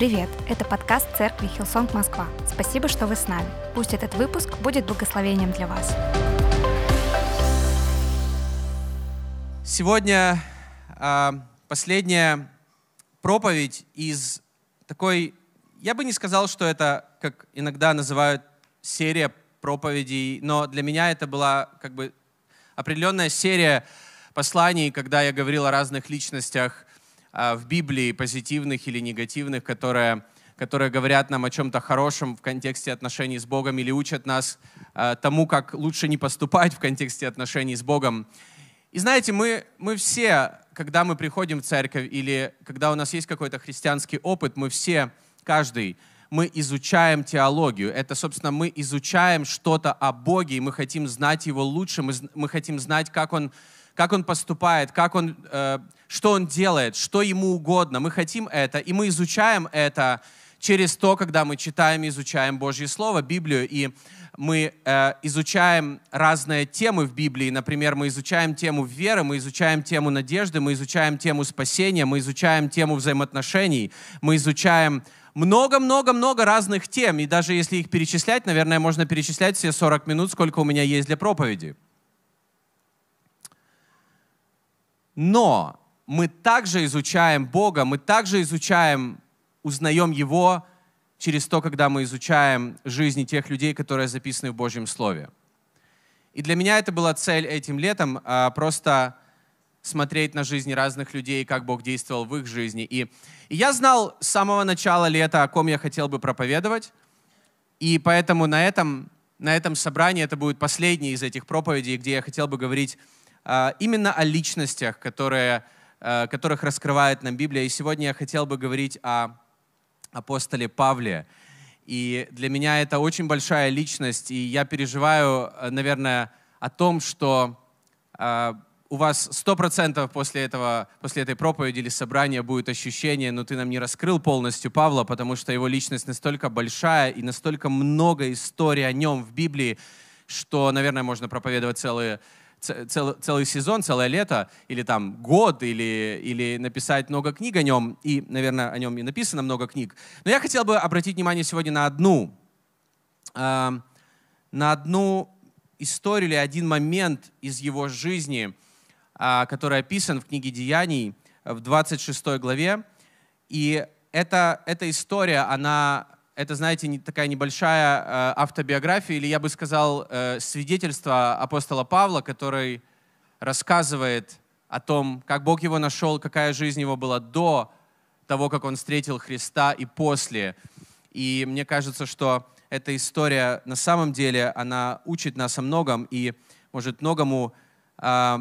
Привет! Это подкаст церкви Hillsong Москва. Спасибо, что вы с нами. Пусть этот выпуск будет благословением для вас. Сегодня э, последняя проповедь из такой, я бы не сказал, что это, как иногда называют, серия проповедей, но для меня это была как бы определенная серия посланий, когда я говорил о разных личностях в Библии, позитивных или негативных, которые, которые говорят нам о чем-то хорошем в контексте отношений с Богом или учат нас э, тому, как лучше не поступать в контексте отношений с Богом. И знаете, мы, мы все, когда мы приходим в церковь или когда у нас есть какой-то христианский опыт, мы все, каждый, мы изучаем теологию. Это, собственно, мы изучаем что-то о Боге, и мы хотим знать Его лучше, мы, мы хотим знать, как Он, как он поступает, как он, э, что Он делает, что Ему угодно. Мы хотим это, и мы изучаем это через то, когда мы читаем и изучаем Божье Слово, Библию, и мы э, изучаем разные темы в Библии. Например, мы изучаем тему веры, мы изучаем тему надежды, мы изучаем тему спасения, мы изучаем тему взаимоотношений, мы изучаем много-много-много разных тем. И даже если их перечислять, наверное, можно перечислять все 40 минут, сколько у меня есть для проповеди. Но мы также изучаем Бога, мы также изучаем, узнаем Его через то, когда мы изучаем жизни тех людей, которые записаны в Божьем Слове. И для меня это была цель этим летом, а, просто смотреть на жизни разных людей, как Бог действовал в их жизни. И, и я знал с самого начала лета, о ком я хотел бы проповедовать, и поэтому на этом, на этом собрании это будет последний из этих проповедей, где я хотел бы говорить именно о личностях, которые, а, которых раскрывает нам Библия. И сегодня я хотел бы говорить о апостоле Павле. И для меня это очень большая личность, и я переживаю, э, наверное, о том, что э, у вас сто процентов после этого, после этой проповеди или собрания будет ощущение, но «Ну, ты нам не раскрыл полностью Павла, потому что его личность настолько большая и настолько много историй о нем в Библии, что, наверное, можно проповедовать целые цел, целый сезон, целое лето, или там год, или, или написать много книг о нем, и, наверное, о нем и написано много книг. Но я хотел бы обратить внимание сегодня на одну, э, на одну историю или один момент из его жизни, э, который описан в книге «Деяний» в 26 главе. И эта, эта история, она это, знаете, не, такая небольшая э, автобиография, или я бы сказал, э, свидетельство апостола Павла, который рассказывает о том, как Бог его нашел, какая жизнь его была до того, как он встретил Христа и после. И мне кажется, что эта история на самом деле, она учит нас о многом и может многому, э,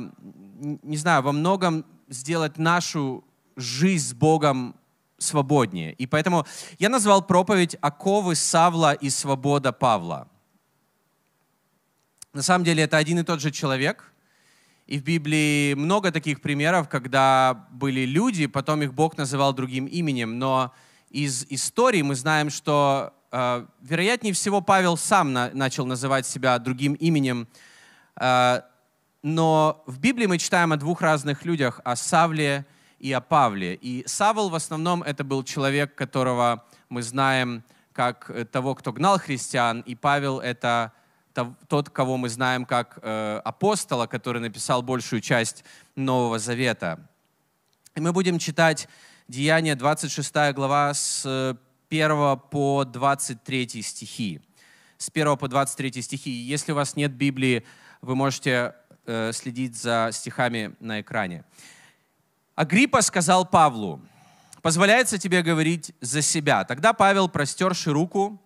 не знаю, во многом сделать нашу жизнь с Богом свободнее. И поэтому я назвал проповедь «Оковы Савла и свобода Павла». На самом деле это один и тот же человек. И в Библии много таких примеров, когда были люди, потом их Бог называл другим именем. Но из истории мы знаем, что, э, вероятнее всего, Павел сам на, начал называть себя другим именем. Э, но в Библии мы читаем о двух разных людях, о Савле и и о Павле. И Савол в основном это был человек, которого мы знаем как э, того, кто гнал христиан, и Павел это тот, кого мы знаем как э, апостола, который написал большую часть Нового Завета. И мы будем читать Деяния 26 глава с 1 по 23 стихи. С 1 по 23 стихи. Если у вас нет Библии, вы можете э, следить за стихами на экране. Агриппа сказал Павлу, позволяется тебе говорить за себя. Тогда Павел, простерши руку,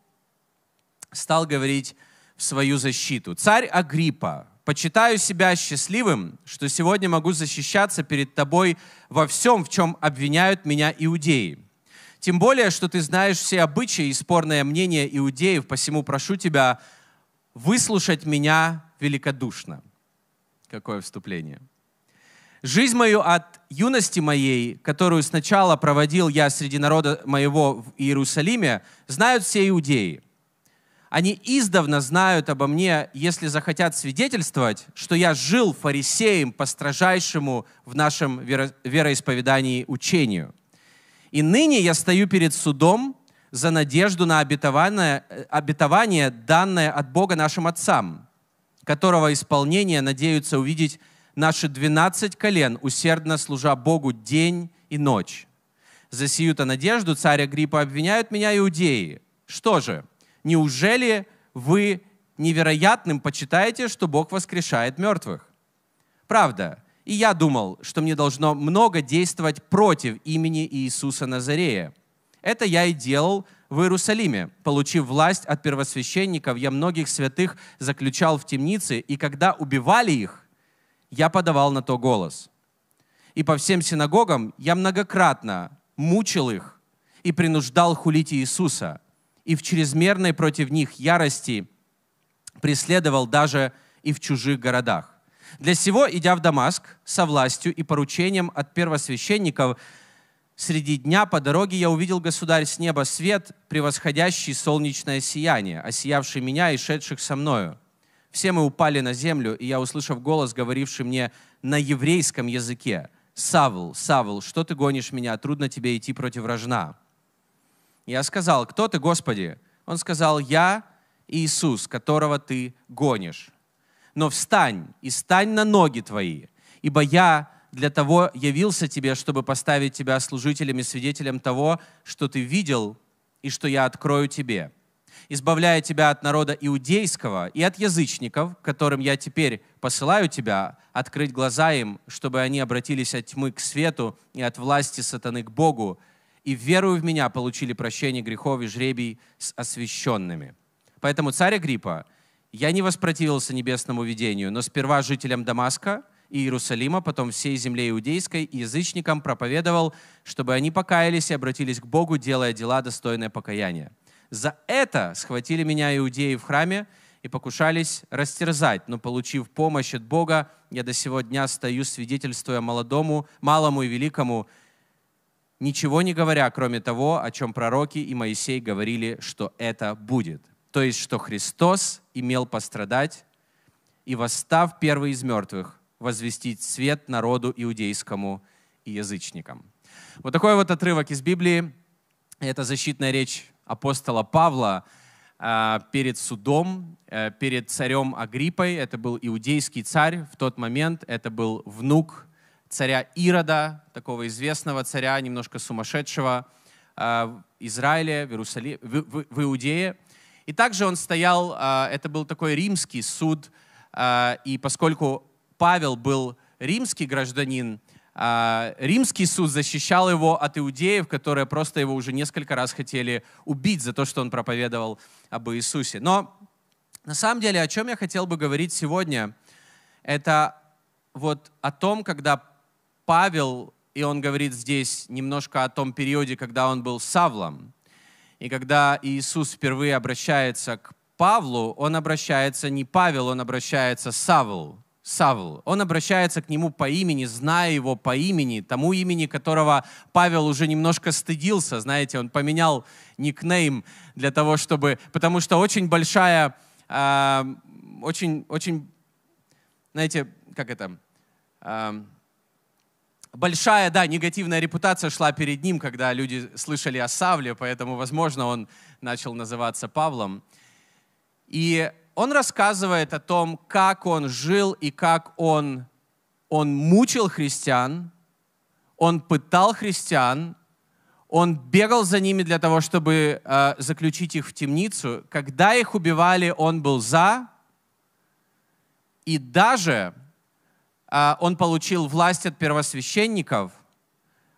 стал говорить в свою защиту. Царь Агриппа, почитаю себя счастливым, что сегодня могу защищаться перед тобой во всем, в чем обвиняют меня иудеи. Тем более, что ты знаешь все обычаи и спорное мнение иудеев, посему прошу тебя выслушать меня великодушно. Какое вступление. Жизнь мою от юности моей, которую сначала проводил я среди народа моего в Иерусалиме, знают все иудеи. Они издавна знают обо мне, если захотят свидетельствовать, что я жил фарисеем по строжайшему в нашем веро- вероисповедании учению. И ныне я стою перед судом за надежду на обетование, обетование, данное от Бога нашим отцам, которого исполнение надеются увидеть наши двенадцать колен, усердно служа Богу день и ночь. За сию-то надежду царь Агриппа обвиняют меня иудеи. Что же, неужели вы невероятным почитаете, что Бог воскрешает мертвых? Правда, и я думал, что мне должно много действовать против имени Иисуса Назарея. Это я и делал в Иерусалиме. Получив власть от первосвященников, я многих святых заключал в темнице, и когда убивали их, я подавал на то голос. И по всем синагогам я многократно мучил их и принуждал хулить Иисуса, и в чрезмерной против них ярости преследовал даже и в чужих городах. Для сего, идя в Дамаск со властью и поручением от первосвященников, среди дня по дороге я увидел, государь, с неба свет, превосходящий солнечное сияние, осиявший меня и шедших со мною. Все мы упали на землю, и я, услышав голос, говоривший мне на еврейском языке, «Савл, Савл, что ты гонишь меня? Трудно тебе идти против рожна». Я сказал, «Кто ты, Господи?» Он сказал, «Я Иисус, которого ты гонишь» но встань и стань на ноги твои, ибо я для того явился тебе, чтобы поставить тебя служителем и свидетелем того, что ты видел и что я открою тебе, избавляя тебя от народа иудейского и от язычников, которым я теперь посылаю тебя, открыть глаза им, чтобы они обратились от тьмы к свету и от власти сатаны к Богу, и верую в меня получили прощение грехов и жребий с освященными. Поэтому царь Агриппа, я не воспротивился небесному видению, но сперва жителям Дамаска и Иерусалима, потом всей земле иудейской и язычникам проповедовал, чтобы они покаялись и обратились к Богу, делая дела, достойное покаяния. За это схватили меня иудеи в храме и покушались растерзать, но, получив помощь от Бога, я до сего дня стою, свидетельствуя молодому, малому и великому, ничего не говоря, кроме того, о чем пророки и Моисей говорили, что это будет то есть что Христос имел пострадать и, восстав первый из мертвых, возвестить свет народу иудейскому и язычникам. Вот такой вот отрывок из Библии. Это защитная речь апостола Павла э, перед судом, э, перед царем Агриппой. Это был иудейский царь в тот момент. Это был внук царя Ирода, такого известного царя, немножко сумасшедшего, э, в Израиле, в, Иерусалиме, в, Иудее. И также он стоял, а, это был такой римский суд, а, и поскольку Павел был римский гражданин, а, римский суд защищал его от иудеев, которые просто его уже несколько раз хотели убить за то, что он проповедовал об Иисусе. Но на самом деле, о чем я хотел бы говорить сегодня, это вот о том, когда Павел, и он говорит здесь немножко о том периоде, когда он был Савлом, и когда Иисус впервые обращается к Павлу, он обращается не Павел, он обращается Савл. Савл. Он обращается к нему по имени, зная его по имени, тому имени, которого Павел уже немножко стыдился. Знаете, он поменял никнейм для того, чтобы... Потому что очень большая, э, очень, очень, знаете, как это... Э, большая, да, негативная репутация шла перед ним, когда люди слышали о Савле, поэтому, возможно, он начал называться Павлом. И он рассказывает о том, как он жил и как он, он мучил христиан, он пытал христиан, он бегал за ними для того, чтобы э, заключить их в темницу. Когда их убивали, он был за. И даже а, он получил власть от первосвященников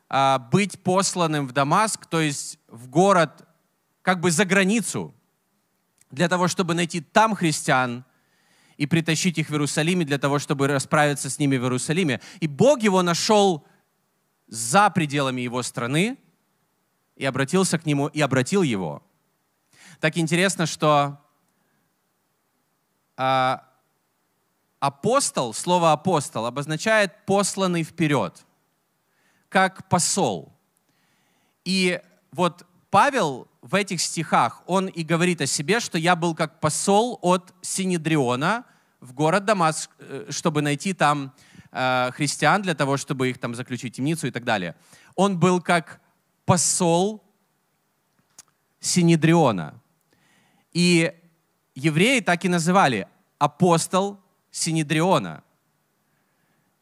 а, быть посланным в Дамаск, то есть в город, как бы за границу, для того, чтобы найти там христиан и притащить их в Иерусалиме, для того, чтобы расправиться с ними в Иерусалиме. И Бог его нашел за пределами его страны и обратился к нему, и обратил его. Так интересно, что а, апостол, слово апостол обозначает посланный вперед, как посол. И вот Павел в этих стихах, он и говорит о себе, что я был как посол от Синедриона в город Дамаск, э, чтобы найти там э, христиан для того, чтобы их там заключить в темницу и так далее. Он был как посол Синедриона. И евреи так и называли апостол Синедриона.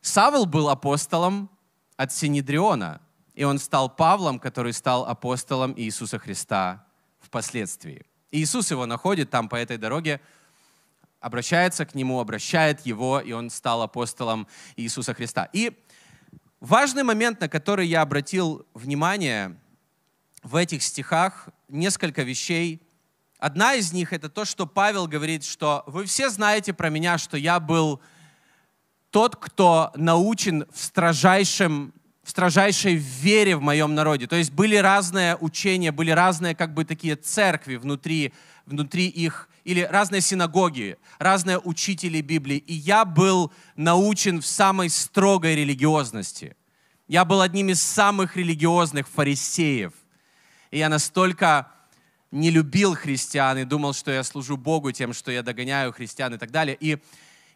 Савл был апостолом от Синедриона, и он стал Павлом, который стал апостолом Иисуса Христа впоследствии. Иисус его находит там по этой дороге, обращается к нему, обращает его, и он стал апостолом Иисуса Христа. И важный момент, на который я обратил внимание в этих стихах, несколько вещей. Одна из них это то, что Павел говорит, что вы все знаете про меня, что я был тот, кто научен в строжайшем в строжайшей вере в моем народе. То есть были разные учения, были разные как бы такие церкви внутри, внутри их, или разные синагоги, разные учители Библии. И я был научен в самой строгой религиозности. Я был одним из самых религиозных фарисеев. И я настолько не любил христиан и думал, что я служу Богу тем, что я догоняю христиан и так далее. И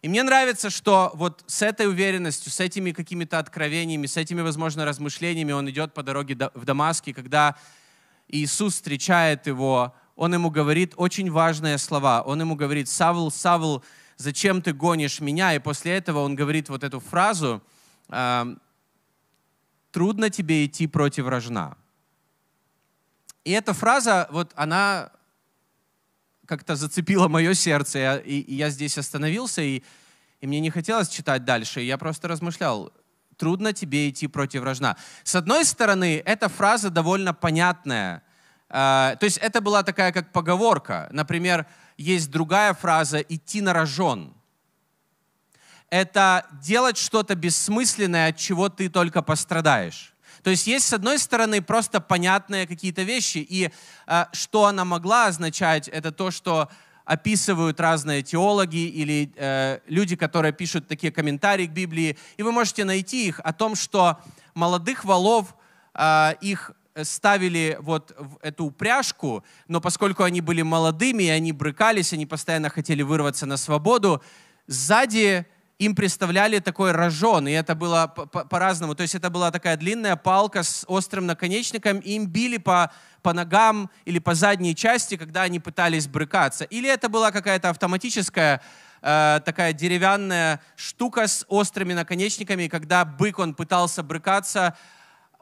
и мне нравится, что вот с этой уверенностью, с этими какими-то откровениями, с этими, возможно, размышлениями он идет по дороге в Дамаск, и когда Иисус встречает его, он ему говорит очень важные слова. Он ему говорит, «Савл, Савл, зачем ты гонишь меня?» И после этого он говорит вот эту фразу, «Трудно тебе идти против рожна». И эта фраза, вот она как-то зацепило мое сердце, и, и я здесь остановился, и, и мне не хотелось читать дальше, я просто размышлял, трудно тебе идти против рожна. С одной стороны, эта фраза довольно понятная, э, то есть это была такая как поговорка. Например, есть другая фраза «идти на рожон». Это делать что-то бессмысленное, от чего ты только пострадаешь. То есть есть, с одной стороны, просто понятные какие-то вещи, и э, что она могла означать, это то, что описывают разные теологи или э, люди, которые пишут такие комментарии к Библии, и вы можете найти их о том, что молодых валов э, их ставили вот в эту упряжку, но поскольку они были молодыми, и они брыкались, они постоянно хотели вырваться на свободу, сзади им представляли такой рожон, и это было по-разному. То есть это была такая длинная палка с острым наконечником, и им били по, по ногам или по задней части, когда они пытались брыкаться. Или это была какая-то автоматическая э, такая деревянная штука с острыми наконечниками, и когда бык, он пытался брыкаться,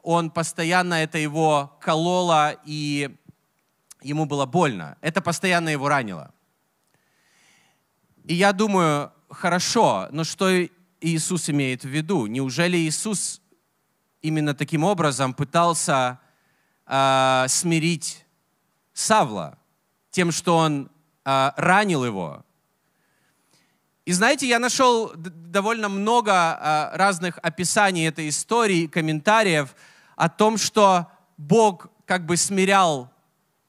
он постоянно это его кололо, и ему было больно. Это постоянно его ранило. И я думаю, хорошо, но что Иисус имеет в виду? Неужели Иисус именно таким образом пытался э, смирить Савла тем, что он э, ранил его? И знаете, я нашел довольно много э, разных описаний этой истории, комментариев о том, что Бог как бы смирял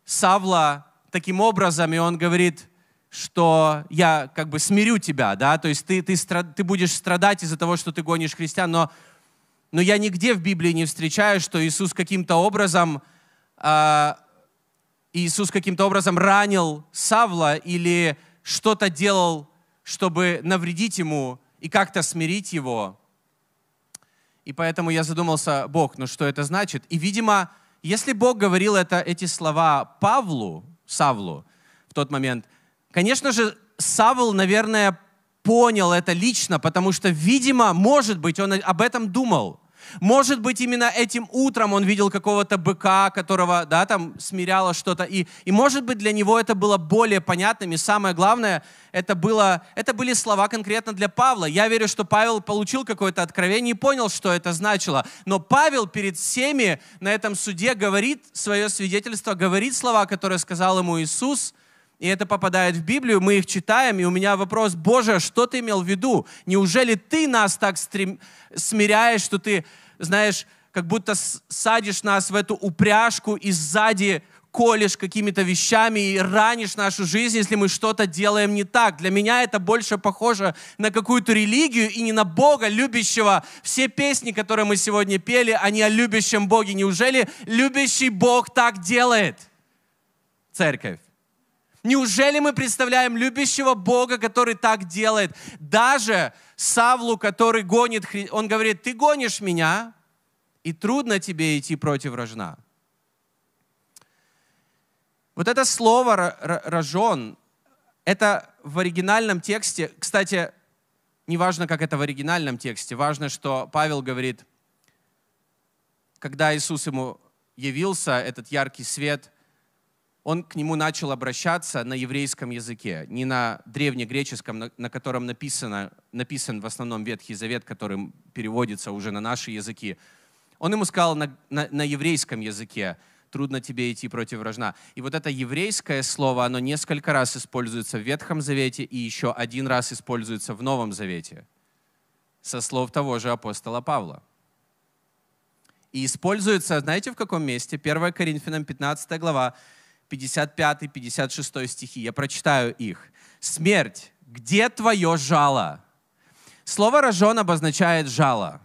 Савла таким образом, и он говорит, что я как бы смирю тебя, да, то есть ты, ты, ты будешь страдать из-за того, что ты гонишь христиан, но, но я нигде в Библии не встречаю, что Иисус каким-то образом, э, Иисус каким-то образом ранил Савла или что-то делал, чтобы навредить ему и как-то смирить его. И поэтому я задумался, Бог, ну что это значит? И, видимо, если Бог говорил это, эти слова Павлу, Савлу в тот момент – Конечно же, Савл, наверное, понял это лично, потому что, видимо, может быть, он об этом думал. Может быть, именно этим утром он видел какого-то быка, которого, да, там смиряло что-то. И, и может быть, для него это было более понятным. И самое главное, это, было, это были слова конкретно для Павла. Я верю, что Павел получил какое-то откровение и понял, что это значило. Но Павел перед всеми на этом суде говорит свое свидетельство, говорит слова, которые сказал ему Иисус – и это попадает в Библию, мы их читаем, и у меня вопрос, Боже, что ты имел в виду? Неужели ты нас так стрем... смиряешь, что ты, знаешь, как будто садишь нас в эту упряжку и сзади колешь какими-то вещами и ранишь нашу жизнь, если мы что-то делаем не так. Для меня это больше похоже на какую-то религию и не на Бога, любящего. Все песни, которые мы сегодня пели, они о любящем Боге. Неужели любящий Бог так делает? Церковь. Неужели мы представляем любящего Бога, который так делает? Даже Савлу, который гонит, он говорит, ты гонишь меня, и трудно тебе идти против рожна. Вот это слово «рожен», это в оригинальном тексте, кстати, не важно, как это в оригинальном тексте, важно, что Павел говорит, когда Иисус ему явился, этот яркий свет, он к нему начал обращаться на еврейском языке, не на древнегреческом, на, на котором написано, написан в основном Ветхий Завет, который переводится уже на наши языки. Он ему сказал на, на, на еврейском языке, трудно тебе идти против вражна. И вот это еврейское слово, оно несколько раз используется в Ветхом Завете и еще один раз используется в Новом Завете со слов того же апостола Павла. И используется, знаете, в каком месте? 1 Коринфянам 15 глава, 55-56 стихи. Я прочитаю их. «Смерть, где твое жало?» Слово «рожен» обозначает жало.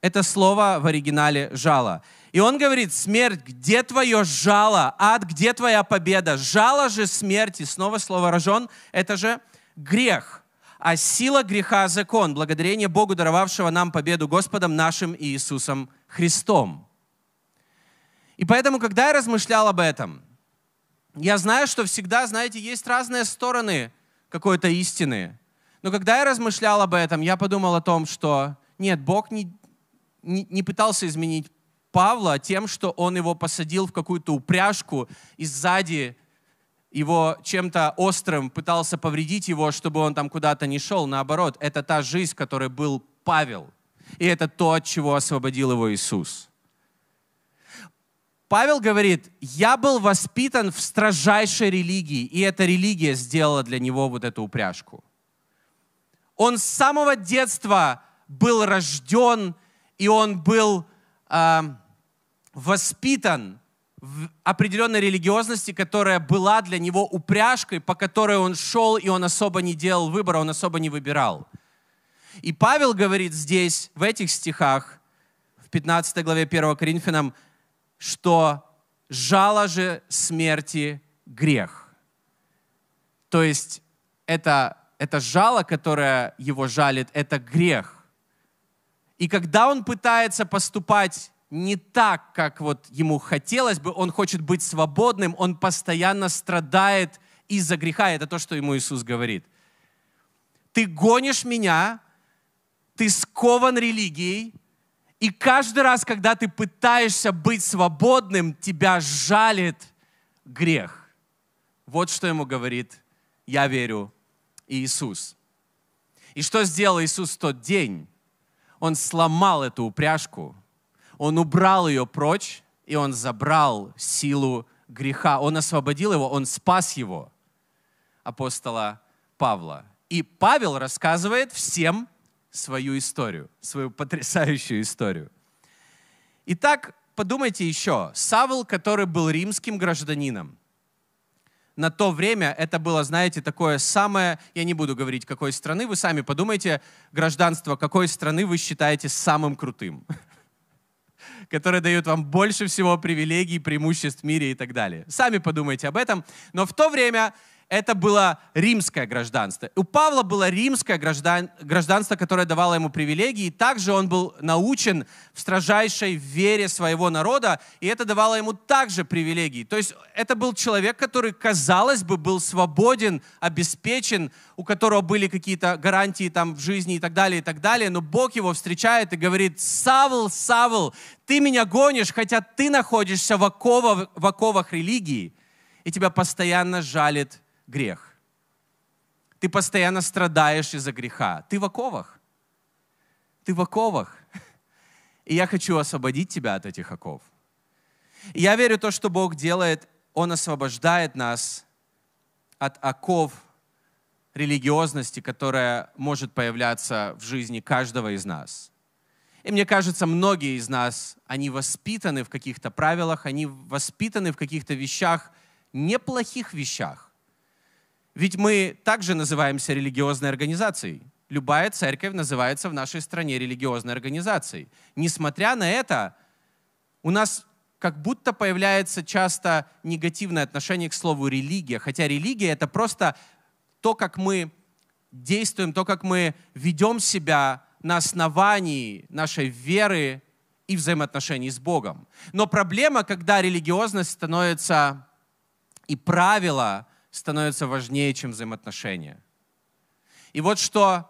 Это слово в оригинале «жало». И он говорит, смерть, где твое жало? Ад, где твоя победа? Жало же смерти, снова слово «рожен», это же грех. А сила греха – закон, благодарение Богу, даровавшего нам победу Господом нашим Иисусом Христом. И поэтому, когда я размышлял об этом, я знаю, что всегда, знаете, есть разные стороны какой-то истины. Но когда я размышлял об этом, я подумал о том, что нет, Бог не, не, не пытался изменить Павла тем, что он его посадил в какую-то упряжку и сзади его чем-то острым пытался повредить его, чтобы он там куда-то не шел. Наоборот, это та жизнь, которой был Павел. И это то, от чего освободил его Иисус. Павел говорит, я был воспитан в строжайшей религии, и эта религия сделала для него вот эту упряжку. Он с самого детства был рожден, и он был э, воспитан в определенной религиозности, которая была для него упряжкой, по которой он шел, и он особо не делал выбора, он особо не выбирал. И Павел говорит здесь, в этих стихах, в 15 главе 1 Коринфянам, что жало же смерти грех. То есть это, это жало, которое его жалит, это грех. И когда он пытается поступать не так, как вот ему хотелось бы, он хочет быть свободным, он постоянно страдает из-за греха. Это то, что ему Иисус говорит. Ты гонишь меня, ты скован религией, и каждый раз, когда ты пытаешься быть свободным, тебя жалит грех. Вот что ему говорит, я верю, Иисус. И что сделал Иисус в тот день? Он сломал эту упряжку, он убрал ее прочь, и он забрал силу греха. Он освободил его, он спас его, апостола Павла. И Павел рассказывает всем свою историю, свою потрясающую историю. Итак, подумайте еще. Савл, который был римским гражданином, на то время это было, знаете, такое самое, я не буду говорить, какой страны, вы сами подумайте, гражданство какой страны вы считаете самым крутым, которое дает вам больше всего привилегий, преимуществ в мире и так далее. Сами подумайте об этом. Но в то время это было римское гражданство. У Павла было римское граждан, гражданство, которое давало ему привилегии. И также он был научен в строжайшей вере своего народа, и это давало ему также привилегии. То есть это был человек, который, казалось бы, был свободен, обеспечен, у которого были какие-то гарантии там в жизни и так далее, и так далее. Но Бог его встречает и говорит, Савл, Савл, ты меня гонишь, хотя ты находишься в оковах, в оковах религии, и тебя постоянно жалит грех. Ты постоянно страдаешь из-за греха. Ты в оковах. Ты в оковах. И я хочу освободить тебя от этих оков. Я верю в то, что Бог делает, Он освобождает нас от оков религиозности, которая может появляться в жизни каждого из нас. И мне кажется, многие из нас, они воспитаны в каких-то правилах, они воспитаны в каких-то вещах, неплохих вещах. Ведь мы также называемся религиозной организацией. Любая церковь называется в нашей стране религиозной организацией. Несмотря на это, у нас как будто появляется часто негативное отношение к слову религия, хотя религия это просто то, как мы действуем, то, как мы ведем себя на основании нашей веры и взаимоотношений с Богом. Но проблема, когда религиозность становится И правила становятся важнее, чем взаимоотношения. И вот что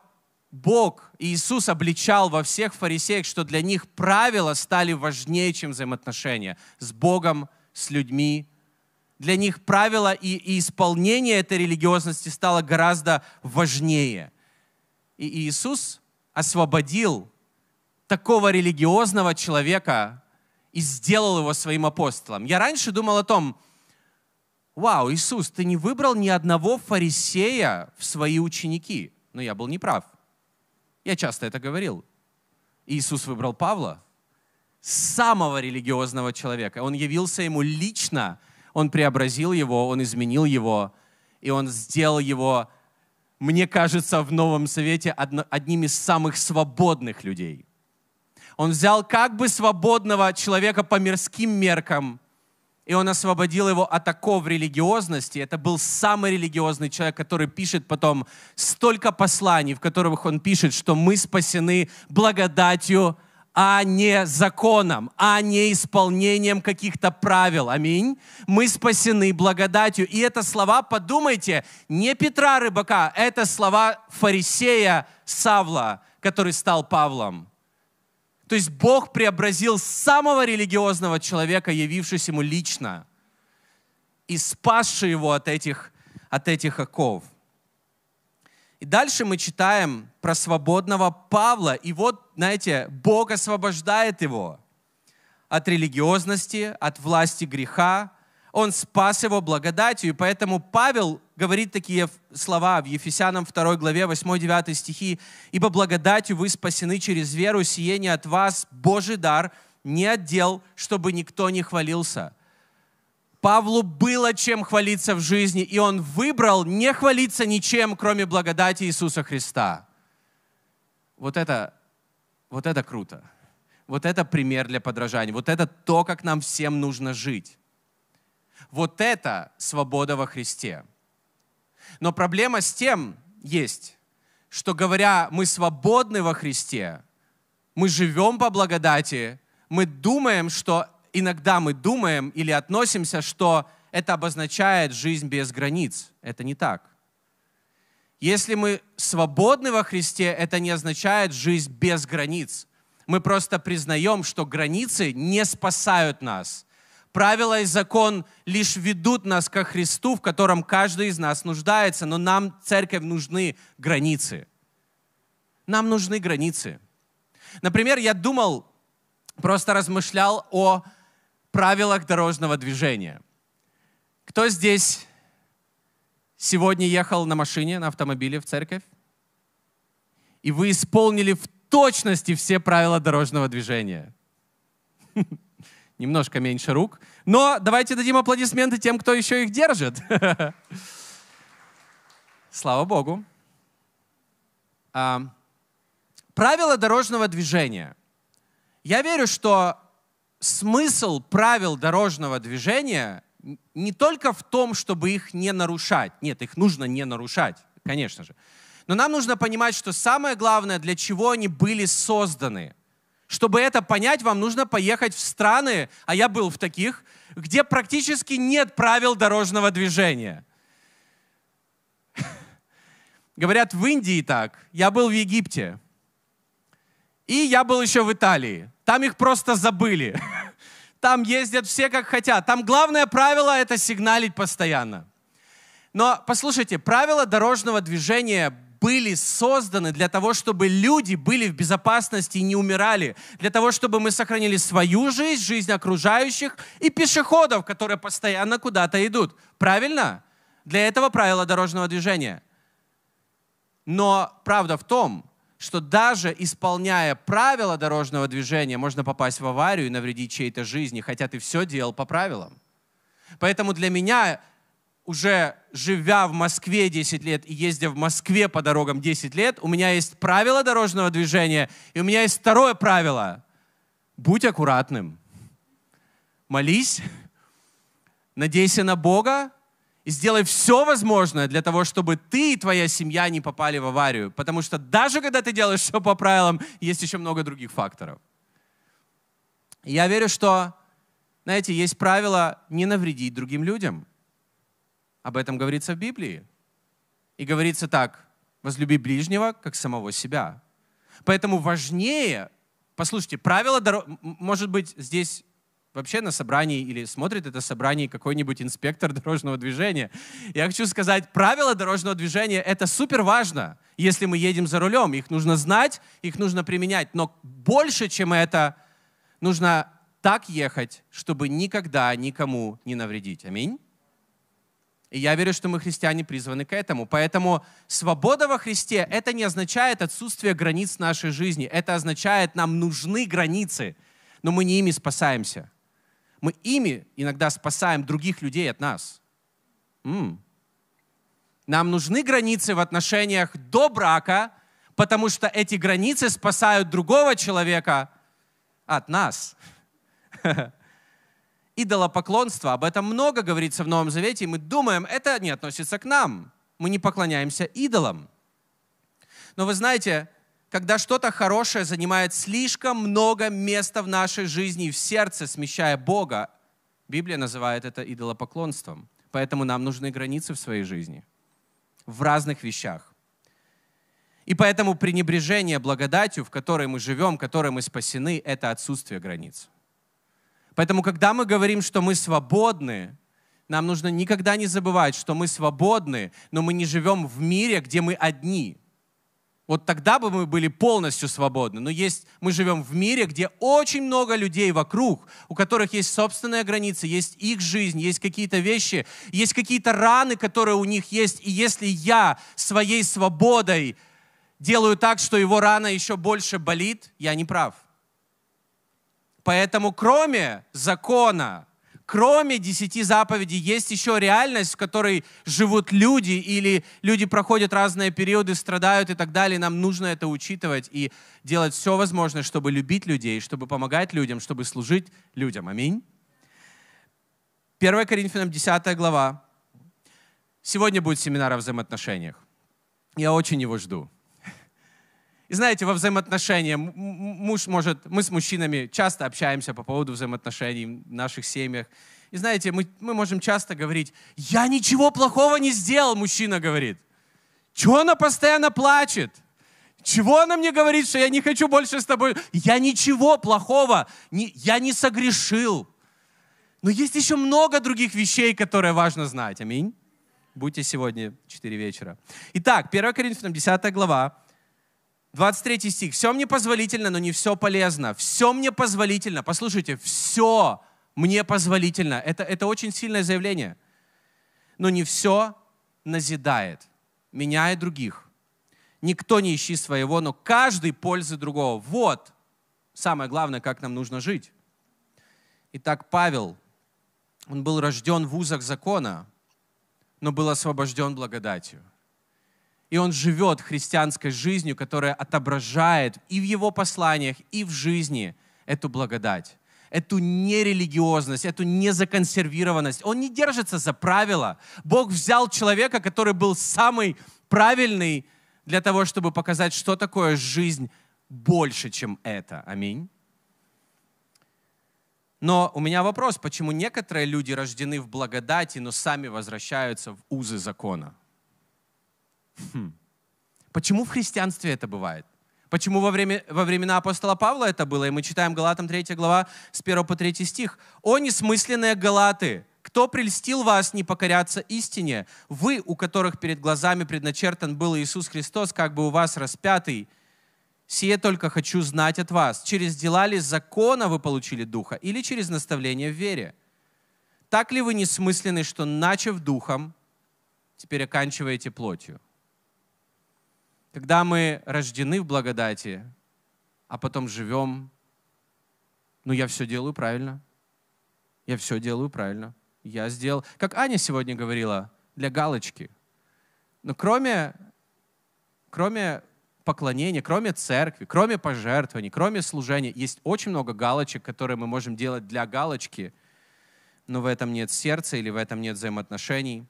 Бог и Иисус обличал во всех фарисеях, что для них правила стали важнее, чем взаимоотношения с Богом, с людьми. Для них правила и, и исполнение этой религиозности стало гораздо важнее. И Иисус освободил такого религиозного человека и сделал его своим апостолом. Я раньше думал о том, вау, Иисус, ты не выбрал ни одного фарисея в свои ученики. Но я был неправ. Я часто это говорил. Иисус выбрал Павла, самого религиозного человека. Он явился ему лично, он преобразил его, он изменил его, и он сделал его, мне кажется, в Новом Совете одним из самых свободных людей. Он взял как бы свободного человека по мирским меркам, и он освободил его от оков религиозности. Это был самый религиозный человек, который пишет потом столько посланий, в которых он пишет, что мы спасены благодатью, а не законом, а не исполнением каких-то правил. Аминь. Мы спасены благодатью. И это слова, подумайте, не Петра Рыбака, это слова фарисея Савла, который стал Павлом. То есть Бог преобразил самого религиозного человека, явившись ему лично, и спасший его от этих, от этих оков. И дальше мы читаем про свободного Павла. И вот, знаете, Бог освобождает его от религиозности, от власти греха, он спас его благодатью. И поэтому Павел говорит такие слова в Ефесянам 2 главе 8-9 стихи. «Ибо благодатью вы спасены через веру, сиение от вас, Божий дар, не отдел, чтобы никто не хвалился». Павлу было чем хвалиться в жизни, и он выбрал не хвалиться ничем, кроме благодати Иисуса Христа. Вот это, вот это круто. Вот это пример для подражания. Вот это то, как нам всем нужно жить. Вот это свобода во Христе. Но проблема с тем есть, что говоря, мы свободны во Христе, мы живем по благодати, мы думаем, что иногда мы думаем или относимся, что это обозначает жизнь без границ. Это не так. Если мы свободны во Христе, это не означает жизнь без границ. Мы просто признаем, что границы не спасают нас. Правила и закон лишь ведут нас ко Христу, в котором каждый из нас нуждается, но нам, церковь, нужны границы. Нам нужны границы. Например, я думал, просто размышлял о правилах дорожного движения. Кто здесь сегодня ехал на машине, на автомобиле в церковь? И вы исполнили в точности все правила дорожного движения. немножко меньше рук. Но давайте дадим аплодисменты тем, кто еще их держит. Слава Богу. А, правила дорожного движения. Я верю, что смысл правил дорожного движения не только в том, чтобы их не нарушать. Нет, их нужно не нарушать, конечно же. Но нам нужно понимать, что самое главное, для чего они были созданы – чтобы это понять, вам нужно поехать в страны, а я был в таких, где практически нет правил дорожного движения. Говорят, в Индии так. Я был в Египте. И я был еще в Италии. Там их просто забыли. Там ездят все как хотят. Там главное правило — это сигналить постоянно. Но послушайте, правила дорожного движения были созданы для того, чтобы люди были в безопасности и не умирали, для того, чтобы мы сохранили свою жизнь, жизнь окружающих и пешеходов, которые постоянно куда-то идут. Правильно? Для этого правила дорожного движения. Но правда в том, что даже исполняя правила дорожного движения, можно попасть в аварию и навредить чьей-то жизни, хотя ты все делал по правилам. Поэтому для меня уже живя в Москве 10 лет и ездя в Москве по дорогам 10 лет, у меня есть правила дорожного движения, и у меня есть второе правило. Будь аккуратным. Молись, надейся на Бога и сделай все возможное для того, чтобы ты и твоя семья не попали в аварию. Потому что даже когда ты делаешь все по правилам, есть еще много других факторов. я верю, что, знаете, есть правило не навредить другим людям – Об этом говорится в Библии. И говорится так, возлюби ближнего, как самого себя. Поэтому важнее, послушайте, правила дороги, может быть, здесь вообще на собрании или смотрит это собрание какой-нибудь инспектор дорожного движения. Я хочу сказать, правила дорожного движения — это супер важно, если мы едем за рулем. Их нужно знать, их нужно применять. Но больше, чем это, нужно так ехать, чтобы никогда никому не навредить. Аминь. И я верю, что мы, христиане, призваны к этому. Поэтому свобода во Христе — это не означает отсутствие границ нашей жизни. Это означает, нам нужны границы, но мы не ими спасаемся. Мы ими иногда спасаем других людей от нас. М-м. Нам нужны границы в отношениях до брака, потому что эти границы спасают другого человека от нас. Идолопоклонство, об этом много говорится в Новом Завете, и мы думаем, это не относится к нам. Мы не поклоняемся идолам. Но вы знаете, когда что-то хорошее занимает слишком много места в нашей жизни и в сердце, смещая Бога, Библия называет это идолопоклонством. Поэтому нам нужны границы в своей жизни. В разных вещах. И поэтому пренебрежение благодатью, в которой мы живем, которой мы спасены, это отсутствие границ. Поэтому, когда мы говорим, что мы свободны, нам нужно никогда не забывать, что мы свободны, но мы не живем в мире, где мы одни. Вот тогда бы мы были полностью свободны. Но есть, мы живем в мире, где очень много людей вокруг, у которых есть собственные границы, есть их жизнь, есть какие-то вещи, есть какие-то раны, которые у них есть. И если я своей свободой делаю так, что его рана еще больше болит, я не прав. Поэтому кроме закона, кроме десяти заповедей, есть еще реальность, в которой живут люди, или люди проходят разные периоды, страдают и так далее. Нам нужно это учитывать и делать все возможное, чтобы любить людей, чтобы помогать людям, чтобы служить людям. Аминь. 1 Коринфянам 10 глава. Сегодня будет семинар о взаимоотношениях. Я очень его жду. И знаете, во взаимоотношениях муж может, мы с мужчинами часто общаемся по поводу взаимоотношений в наших семьях. И знаете, мы, мы можем часто говорить, я ничего плохого не сделал, мужчина говорит. Чего она постоянно плачет? Чего она мне говорит, что я не хочу больше с тобой? Я ничего плохого, не, я не согрешил. Но есть еще много других вещей, которые важно знать. Аминь. Будьте сегодня 4 вечера. Итак, 1 Коринфянам 10 глава, 23 стих. «Все мне позволительно, но не все полезно. Все мне позволительно». Послушайте, все мне позволительно. Это, это очень сильное заявление. Но не все назидает, меняет других. Никто не ищи своего, но каждый пользы другого. Вот самое главное, как нам нужно жить. Итак, Павел, он был рожден в узах закона, но был освобожден благодатью и он живет христианской жизнью, которая отображает и в его посланиях, и в жизни эту благодать, эту нерелигиозность, эту незаконсервированность. Он не держится за правила. Бог взял человека, который был самый правильный для того, чтобы показать, что такое жизнь больше, чем это. Аминь. Но у меня вопрос, почему некоторые люди рождены в благодати, но сами возвращаются в узы закона? Хм. Почему в христианстве это бывает? Почему во, время, во времена апостола Павла это было? И мы читаем Галатам 3 глава с 1 по 3 стих. «О несмысленные Галаты! Кто прельстил вас не покоряться истине? Вы, у которых перед глазами предначертан был Иисус Христос, как бы у вас распятый, сие только хочу знать от вас. Через дела ли закона вы получили Духа или через наставление в вере? Так ли вы несмысленны, что, начав Духом, теперь оканчиваете плотью?» Когда мы рождены в благодати, а потом живем, ну я все делаю правильно. Я все делаю правильно. Я сделал, как Аня сегодня говорила, для галочки. Но кроме, кроме поклонения, кроме церкви, кроме пожертвований, кроме служения, есть очень много галочек, которые мы можем делать для галочки, но в этом нет сердца или в этом нет взаимоотношений.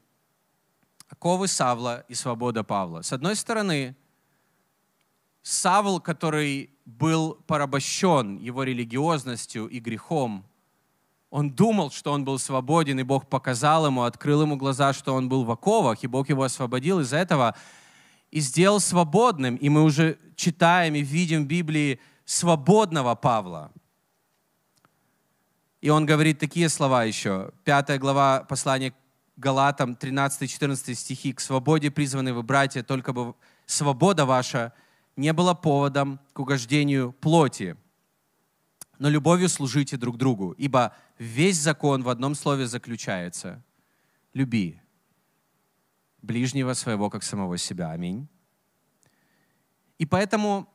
Оковы Савла и свобода Павла. С одной стороны, Савл, который был порабощен его религиозностью и грехом, Он думал, что он был свободен, и Бог показал ему, открыл ему глаза, что он был в оковах, и Бог его освободил из этого и сделал свободным. И мы уже читаем и видим в Библии свободного Павла. И он говорит такие слова еще. Пятая глава послания Галатам, 13-14 стихи. «К свободе призваны вы, братья, только бы свобода ваша не была поводом к угождению плоти, но любовью служите друг другу, ибо весь закон в одном слове заключается – люби ближнего своего, как самого себя. Аминь. И поэтому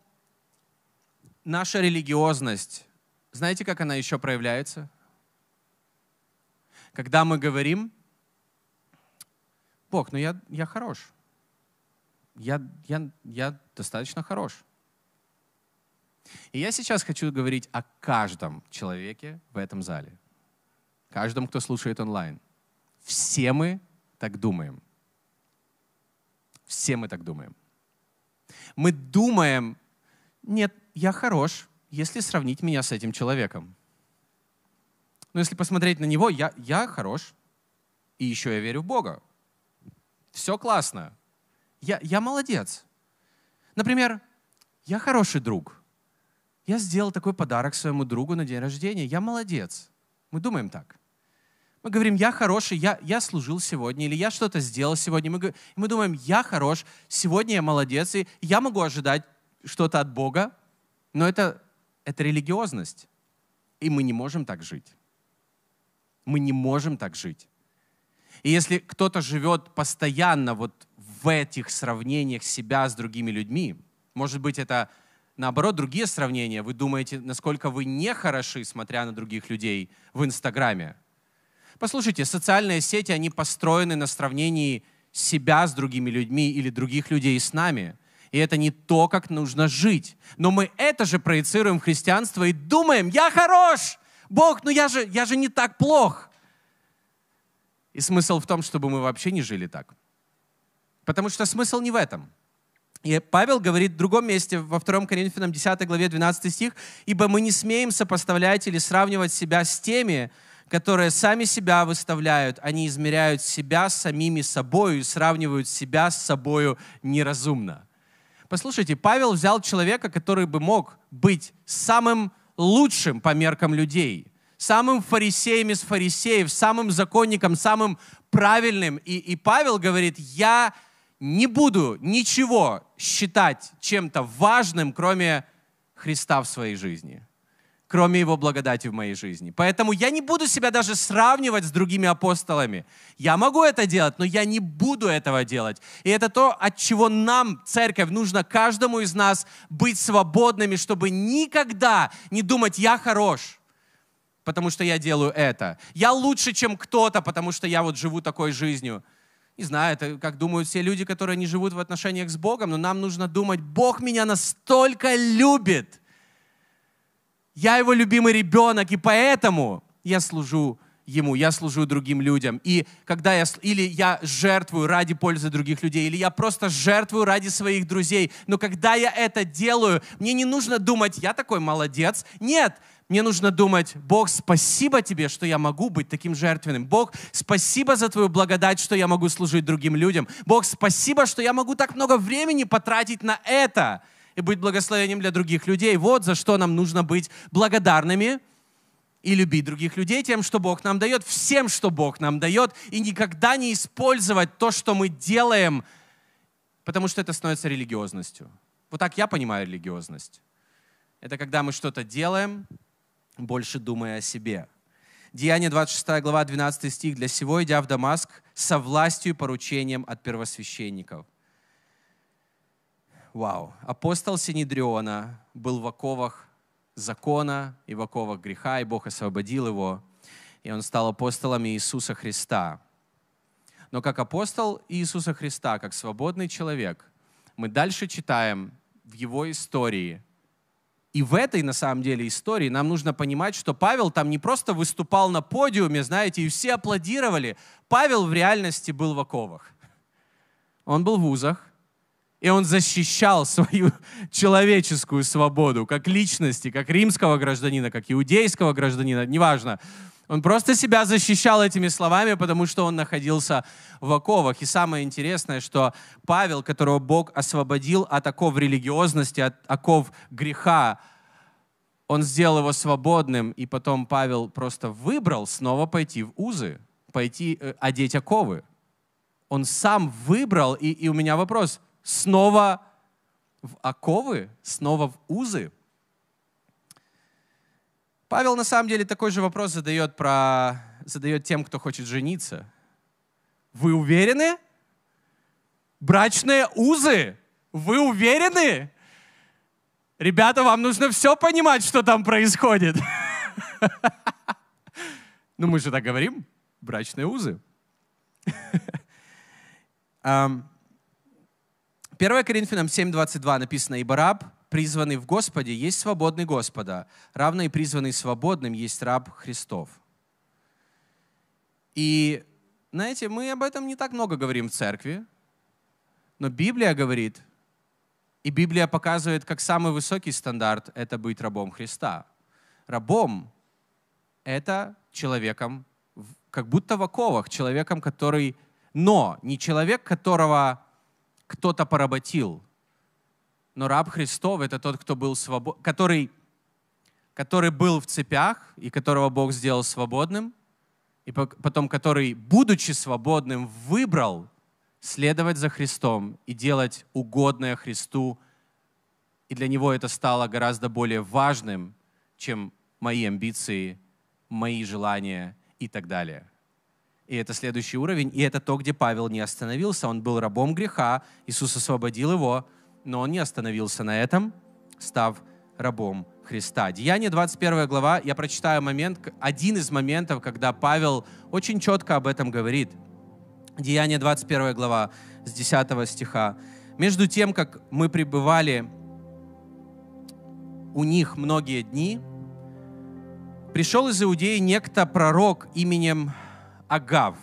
наша религиозность, знаете, как она еще проявляется? Когда мы говорим, Бог, ну я, я хорош, я, я, я достаточно хорош. И я сейчас хочу говорить о каждом человеке в этом зале. Каждом, кто слушает онлайн. Все мы так думаем. Все мы так думаем. Мы думаем, нет, я хорош, если сравнить меня с этим человеком. Но если посмотреть на него, я, я хорош, и еще я верю в Бога. Все классно. Я, я молодец. Например, я хороший друг. Я сделал такой подарок своему другу на день рождения. Я молодец. Мы думаем так. Мы говорим, я хороший, я, я служил сегодня, или я что-то сделал сегодня. Мы, мы думаем, я хорош, сегодня я молодец, и я могу ожидать что-то от Бога, но это, это религиозность. И мы не можем так жить. Мы не можем так жить. И если кто-то живет постоянно вот в этих сравнениях себя с другими людьми, может быть, это наоборот, другие сравнения. Вы думаете, насколько вы не хороши, смотря на других людей в Инстаграме. Послушайте, социальные сети, они построены на сравнении себя с другими людьми или других людей с нами. И это не то, как нужно жить. Но мы это же проецируем в христианство и думаем, я хорош! Бог, ну я же, я же не так плох. И смысл в том, чтобы мы вообще не жили так. Потому что смысл не в этом. И Павел говорит в другом месте, во 2 Коринфянам 10 главе 12 стих, «Ибо мы не смеем сопоставлять или сравнивать себя с теми, которые сами себя выставляют, они измеряют себя самими собою и сравнивают себя с собою неразумно». Послушайте, Павел взял человека, который бы мог быть самым лучшим по меркам людей, самым фарисеем из фарисеев, самым законником, самым правильным. И, и Павел говорит, я не буду ничего считать чем-то важным, кроме Христа в своей жизни, кроме Его благодати в моей жизни. Поэтому я не буду себя даже сравнивать с другими апостолами. Я могу это делать, но я не буду этого делать. И это то, от чего нам, церковь, нужно каждому из нас быть свободными, чтобы никогда не думать «я хорош», потому что я делаю это. Я лучше, чем кто-то, потому что я вот живу такой жизнью – не знаю, это как думают все люди, которые не живут в отношениях с Богом, но нам нужно думать, Бог меня настолько любит. Я его любимый ребенок, и поэтому я служу Ему, я служу другим людям. И когда я, или я жертвую ради пользы других людей, или я просто жертвую ради своих друзей. Но когда я это делаю, мне не нужно думать, я такой молодец. Нет, мне нужно думать, Бог, спасибо тебе, что я могу быть таким жертвенным. Бог, спасибо за твою благодать, что я могу служить другим людям. Бог, спасибо, что я могу так много времени потратить на это и быть благословением для других людей. Вот за что нам нужно быть благодарными и любить других людей тем, что Бог нам дает, всем, что Бог нам дает, и никогда не использовать то, что мы делаем, потому что это становится религиозностью. Вот так я понимаю религиозность. Это когда мы что-то делаем, больше думая о себе. Деяние 26 глава, 12 стих. «Для сего, идя в Дамаск, со властью и поручением от первосвященников». Вау. Апостол Синедриона был в оковах закона и в оковах греха, и Бог освободил его, и он стал апостолом Иисуса Христа. Но как апостол Иисуса Христа, как свободный человек, мы дальше читаем в его истории – и в этой, на самом деле, истории нам нужно понимать, что Павел там не просто выступал на подиуме, знаете, и все аплодировали. Павел в реальности был в оковах. Он был в вузах, и он защищал свою человеческую свободу, как личности, как римского гражданина, как иудейского гражданина, неважно. Он просто себя защищал этими словами, потому что он находился в оковах. И самое интересное, что Павел, которого Бог освободил от оков религиозности, от оков греха, он сделал его свободным, и потом Павел просто выбрал снова пойти в узы, пойти э, одеть оковы. Он сам выбрал, и, и у меня вопрос, снова в оковы, снова в узы? Павел на самом деле такой же вопрос задает, про, задает тем, кто хочет жениться. Вы уверены? Брачные узы? Вы уверены? Ребята, вам нужно все понимать, что там происходит. Ну, мы же так говорим. Брачные узы. 1 Коринфянам 7.22 написано, «Ибо раб призванный в Господе, есть свободный Господа, равно и призванный свободным есть раб Христов. И, знаете, мы об этом не так много говорим в церкви, но Библия говорит, и Библия показывает, как самый высокий стандарт — это быть рабом Христа. Рабом — это человеком, как будто в оковах, человеком, который... Но не человек, которого кто-то поработил, но раб Христов — это тот, кто был свобод... который, который был в цепях и которого Бог сделал свободным, и потом который, будучи свободным, выбрал следовать за Христом и делать угодное Христу. И для него это стало гораздо более важным, чем мои амбиции, мои желания и так далее. И это следующий уровень, и это то, где Павел не остановился. Он был рабом греха, Иисус освободил его, но он не остановился на этом, став рабом Христа. Деяние 21 глава, я прочитаю момент, один из моментов, когда Павел очень четко об этом говорит. Деяние 21 глава с 10 стиха. «Между тем, как мы пребывали у них многие дни, пришел из Иудеи некто пророк именем Агав,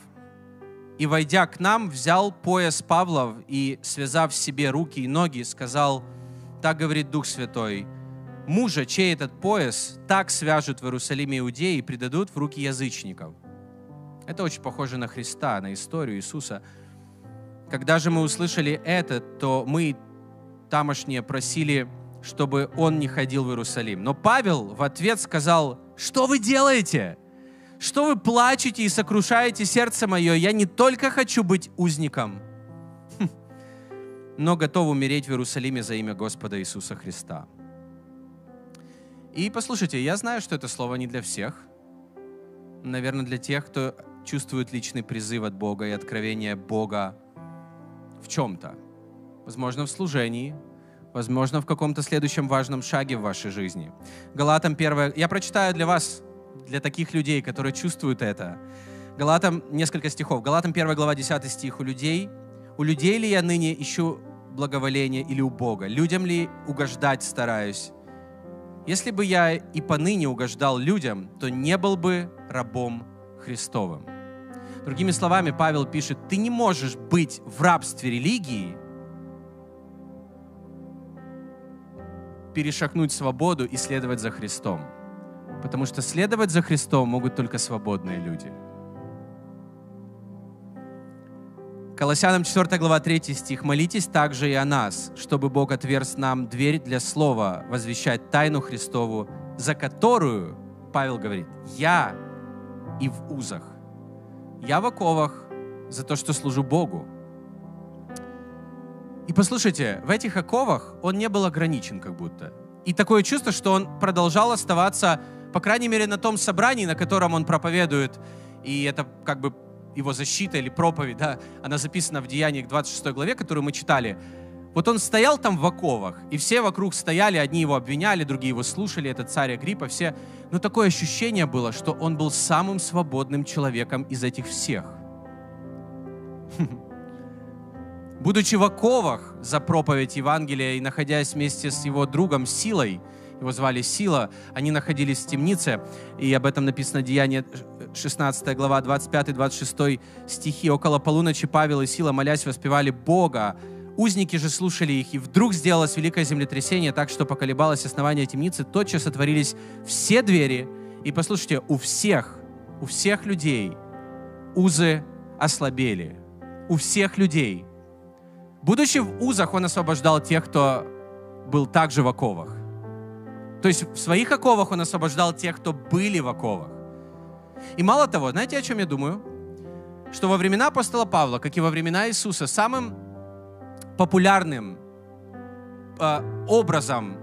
и, войдя к нам, взял пояс Павлов и, связав себе руки и ноги, сказал, так говорит Дух Святой, мужа, чей этот пояс, так свяжут в Иерусалиме иудеи и предадут в руки язычников. Это очень похоже на Христа, на историю Иисуса. Когда же мы услышали это, то мы тамошние просили, чтобы он не ходил в Иерусалим. Но Павел в ответ сказал, что вы делаете? Что вы плачете и сокрушаете сердце мое? Я не только хочу быть узником, хм, но готов умереть в Иерусалиме за имя Господа Иисуса Христа. И послушайте, я знаю, что это слово не для всех. Наверное, для тех, кто чувствует личный призыв от Бога и откровение Бога в чем-то. Возможно, в служении, возможно, в каком-то следующем важном шаге в вашей жизни. Галатам 1... Я прочитаю для вас для таких людей, которые чувствуют это. Галатам несколько стихов. Галатам 1 глава 10 стих. У людей, у людей ли я ныне ищу благоволение или у Бога? Людям ли угождать стараюсь? Если бы я и поныне угождал людям, то не был бы рабом Христовым. Другими словами, Павел пишет, ты не можешь быть в рабстве религии, перешагнуть свободу и следовать за Христом. Потому что следовать за Христом могут только свободные люди. Колоссянам 4 глава 3 стих. «Молитесь также и о нас, чтобы Бог отверз нам дверь для слова, возвещать тайну Христову, за которую, Павел говорит, я и в узах. Я в оковах за то, что служу Богу. И послушайте, в этих оковах он не был ограничен как будто. И такое чувство, что он продолжал оставаться по крайней мере, на том собрании, на котором он проповедует, и это как бы его защита или проповедь, да, она записана в Деяниях 26 главе, которую мы читали. Вот он стоял там в оковах, и все вокруг стояли, одни его обвиняли, другие его слушали, этот царь Агриппа, все. Но такое ощущение было, что он был самым свободным человеком из этих всех. Будучи в оковах за проповедь Евангелия и находясь вместе с его другом Силой, его звали Сила, они находились в темнице, и об этом написано Деяние 16 глава, 25-26 стихи. Около полуночи Павел и Сила, молясь, воспевали Бога. Узники же слушали их, и вдруг сделалось великое землетрясение, так что поколебалось основание темницы, тотчас отворились все двери, и послушайте, у всех, у всех людей узы ослабели. У всех людей. Будучи в узах, он освобождал тех, кто был также в оковах. То есть в своих оковах он освобождал тех, кто были в оковах. И мало того, знаете, о чем я думаю? Что во времена апостола Павла, как и во времена Иисуса, самым популярным э, образом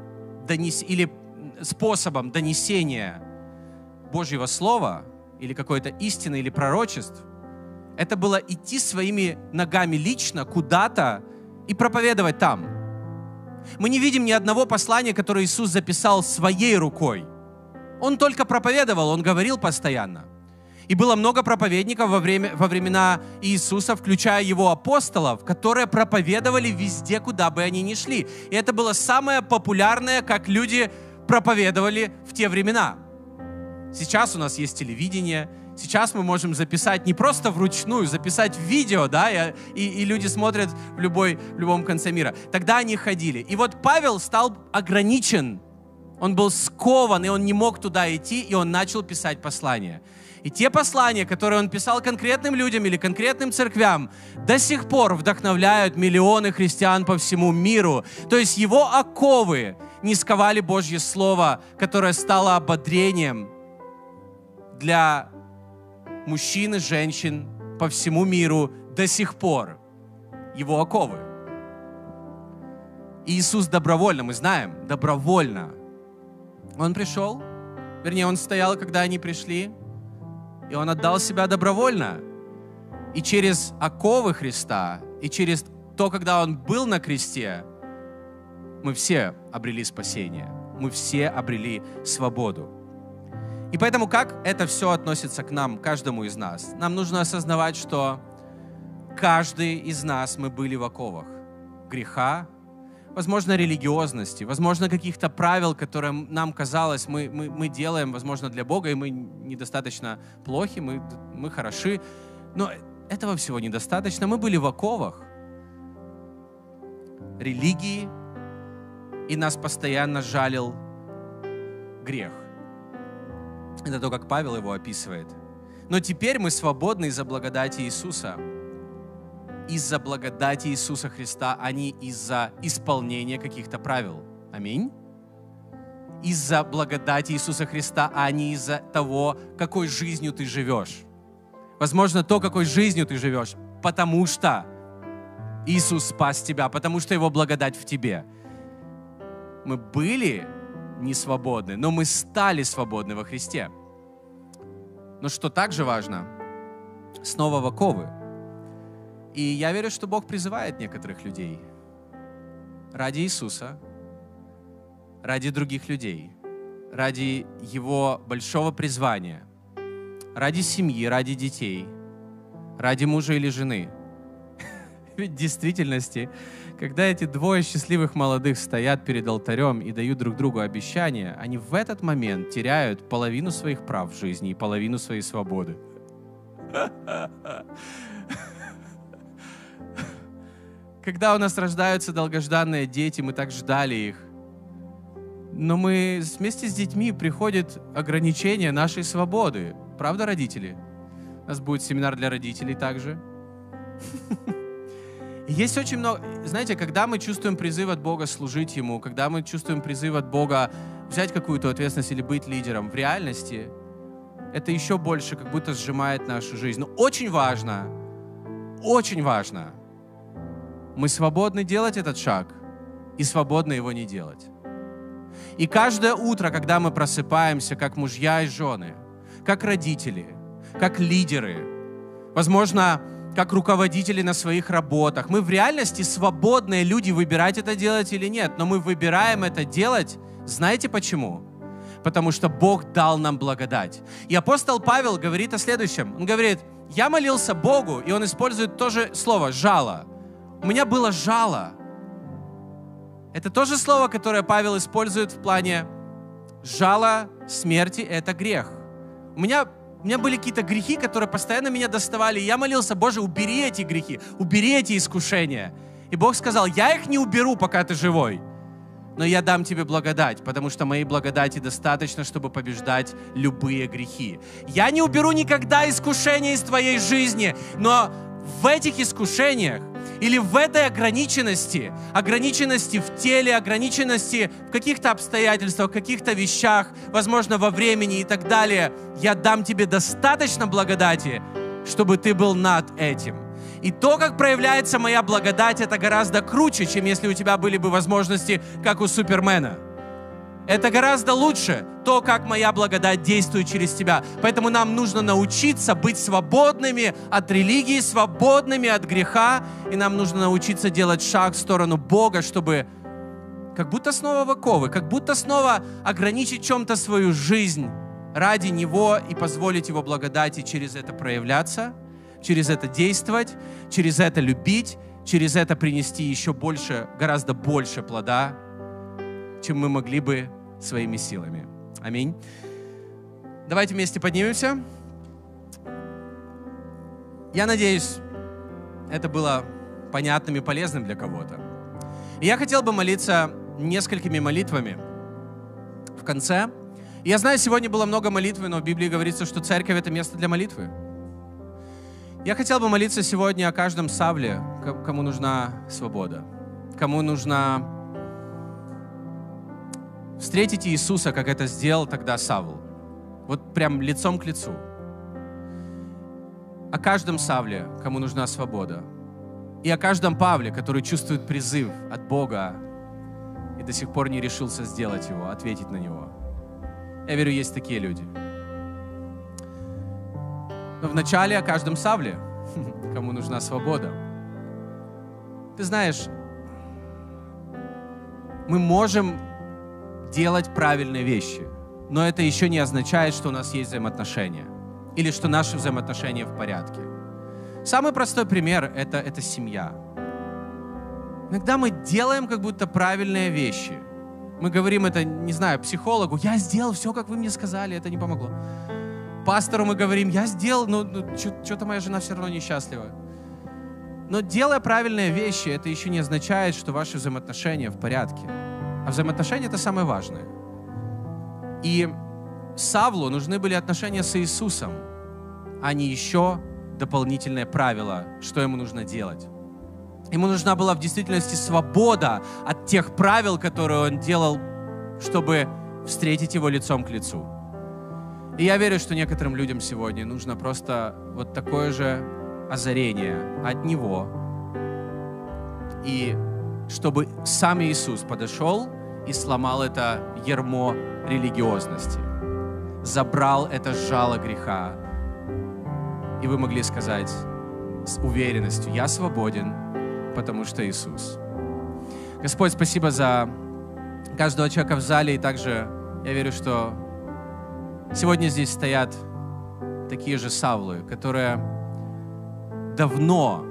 донес, или способом донесения Божьего Слова или какой-то истины или пророчеств, это было идти своими ногами лично куда-то и проповедовать там. Мы не видим ни одного послания, которое Иисус записал своей рукой. Он только проповедовал, он говорил постоянно. И было много проповедников во, время, во времена Иисуса, включая его апостолов, которые проповедовали везде, куда бы они ни шли. И это было самое популярное, как люди проповедовали в те времена. Сейчас у нас есть телевидение, сейчас мы можем записать не просто вручную, записать видео, да, и, и, и люди смотрят в, любой, в любом конце мира. Тогда они ходили. И вот Павел стал ограничен, он был скован, и он не мог туда идти, и он начал писать послания. И те послания, которые он писал конкретным людям или конкретным церквям, до сих пор вдохновляют миллионы христиан по всему миру. То есть его оковы не сковали Божье Слово, которое стало ободрением для мужчин и женщин по всему миру до сих пор. Его оковы. Иисус добровольно, мы знаем, добровольно. Он пришел, вернее, Он стоял, когда они пришли, и Он отдал себя добровольно. И через оковы Христа, и через то, когда Он был на кресте, мы все обрели спасение. Мы все обрели свободу. И поэтому как это все относится к нам, каждому из нас? Нам нужно осознавать, что каждый из нас мы были в оковах греха, возможно, религиозности, возможно, каких-то правил, которые нам казалось, мы, мы, мы делаем, возможно, для Бога, и мы недостаточно плохи, мы, мы хороши. Но этого всего недостаточно. Мы были в оковах религии, и нас постоянно жалил грех. Это то, как Павел его описывает. Но теперь мы свободны из-за благодати Иисуса из-за благодати Иисуса Христа, а не из-за исполнения каких-то правил. Аминь. Из-за благодати Иисуса Христа, а не из-за того, какой жизнью ты живешь. Возможно, то, какой жизнью ты живешь, потому что Иисус спас тебя, потому что Его благодать в тебе. Мы были не свободны, но мы стали свободны во Христе. Но что также важно, снова в оковы – и я верю, что Бог призывает некоторых людей ради Иисуса, ради других людей, ради Его большого призвания, ради семьи, ради детей, ради мужа или жены. Ведь в действительности, когда эти двое счастливых молодых стоят перед алтарем и дают друг другу обещания, они в этот момент теряют половину своих прав в жизни и половину своей свободы. Когда у нас рождаются долгожданные дети, мы так ждали их. Но мы вместе с детьми приходит ограничение нашей свободы. Правда, родители? У нас будет семинар для родителей также. Есть очень много... Знаете, когда мы чувствуем призыв от Бога служить Ему, когда мы чувствуем призыв от Бога взять какую-то ответственность или быть лидером, в реальности это еще больше как будто сжимает нашу жизнь. Но очень важно, очень важно — мы свободны делать этот шаг и свободны его не делать. И каждое утро, когда мы просыпаемся, как мужья и жены, как родители, как лидеры, возможно, как руководители на своих работах, мы в реальности свободные люди выбирать это делать или нет, но мы выбираем это делать, знаете почему? Потому что Бог дал нам благодать. И апостол Павел говорит о следующем. Он говорит, я молился Богу, и он использует то же слово «жало». У меня было жало. Это то же слово, которое Павел использует в плане жало смерти — это грех. У меня, у меня были какие-то грехи, которые постоянно меня доставали. И я молился, Боже, убери эти грехи, убери эти искушения. И Бог сказал, я их не уберу, пока ты живой. но я дам тебе благодать, потому что моей благодати достаточно, чтобы побеждать любые грехи. Я не уберу никогда искушения из твоей жизни, но в этих искушениях или в этой ограниченности, ограниченности в теле, ограниченности в каких-то обстоятельствах, в каких-то вещах, возможно, во времени и так далее, я дам тебе достаточно благодати, чтобы ты был над этим. И то, как проявляется моя благодать, это гораздо круче, чем если у тебя были бы возможности, как у Супермена. Это гораздо лучше, то, как моя благодать действует через тебя. Поэтому нам нужно научиться быть свободными от религии, свободными от греха, и нам нужно научиться делать шаг в сторону Бога, чтобы как будто снова в оковы, как будто снова ограничить чем-то свою жизнь ради Него и позволить Его благодати через это проявляться – через это действовать, через это любить, через это принести еще больше, гораздо больше плода, чем мы могли бы своими силами. Аминь. Давайте вместе поднимемся. Я надеюсь, это было понятным и полезным для кого-то. И я хотел бы молиться несколькими молитвами в конце. я знаю, сегодня было много молитвы, но в Библии говорится, что церковь — это место для молитвы. Я хотел бы молиться сегодня о каждом Савле, кому нужна свобода, кому нужна встретить Иисуса, как это сделал тогда Савл. Вот прям лицом к лицу. О каждом Савле, кому нужна свобода. И о каждом Павле, который чувствует призыв от Бога и до сих пор не решился сделать его, ответить на него. Я верю, есть такие люди. Но вначале о каждом Савле, кому нужна свобода. Ты знаешь, мы можем делать правильные вещи, но это еще не означает, что у нас есть взаимоотношения или что наши взаимоотношения в порядке. Самый простой пример это, — это семья. Иногда мы делаем как будто правильные вещи. Мы говорим это, не знаю, психологу, я сделал все, как вы мне сказали, это не помогло. Пастору мы говорим, я сделал, но ну, ну что-то моя жена все равно несчастлива. Но делая правильные вещи, это еще не означает, что ваши взаимоотношения в порядке. Взаимоотношения — это самое важное. И Савлу нужны были отношения с Иисусом, а не еще дополнительное правило, что ему нужно делать. Ему нужна была в действительности свобода от тех правил, которые он делал, чтобы встретить его лицом к лицу. И я верю, что некоторым людям сегодня нужно просто вот такое же озарение от Него. И чтобы сам Иисус подошел и сломал это ермо религиозности, забрал это жало греха. И вы могли сказать с уверенностью, я свободен, потому что Иисус. Господь, спасибо за каждого человека в зале, и также я верю, что Сегодня здесь стоят такие же Савлы, которые давно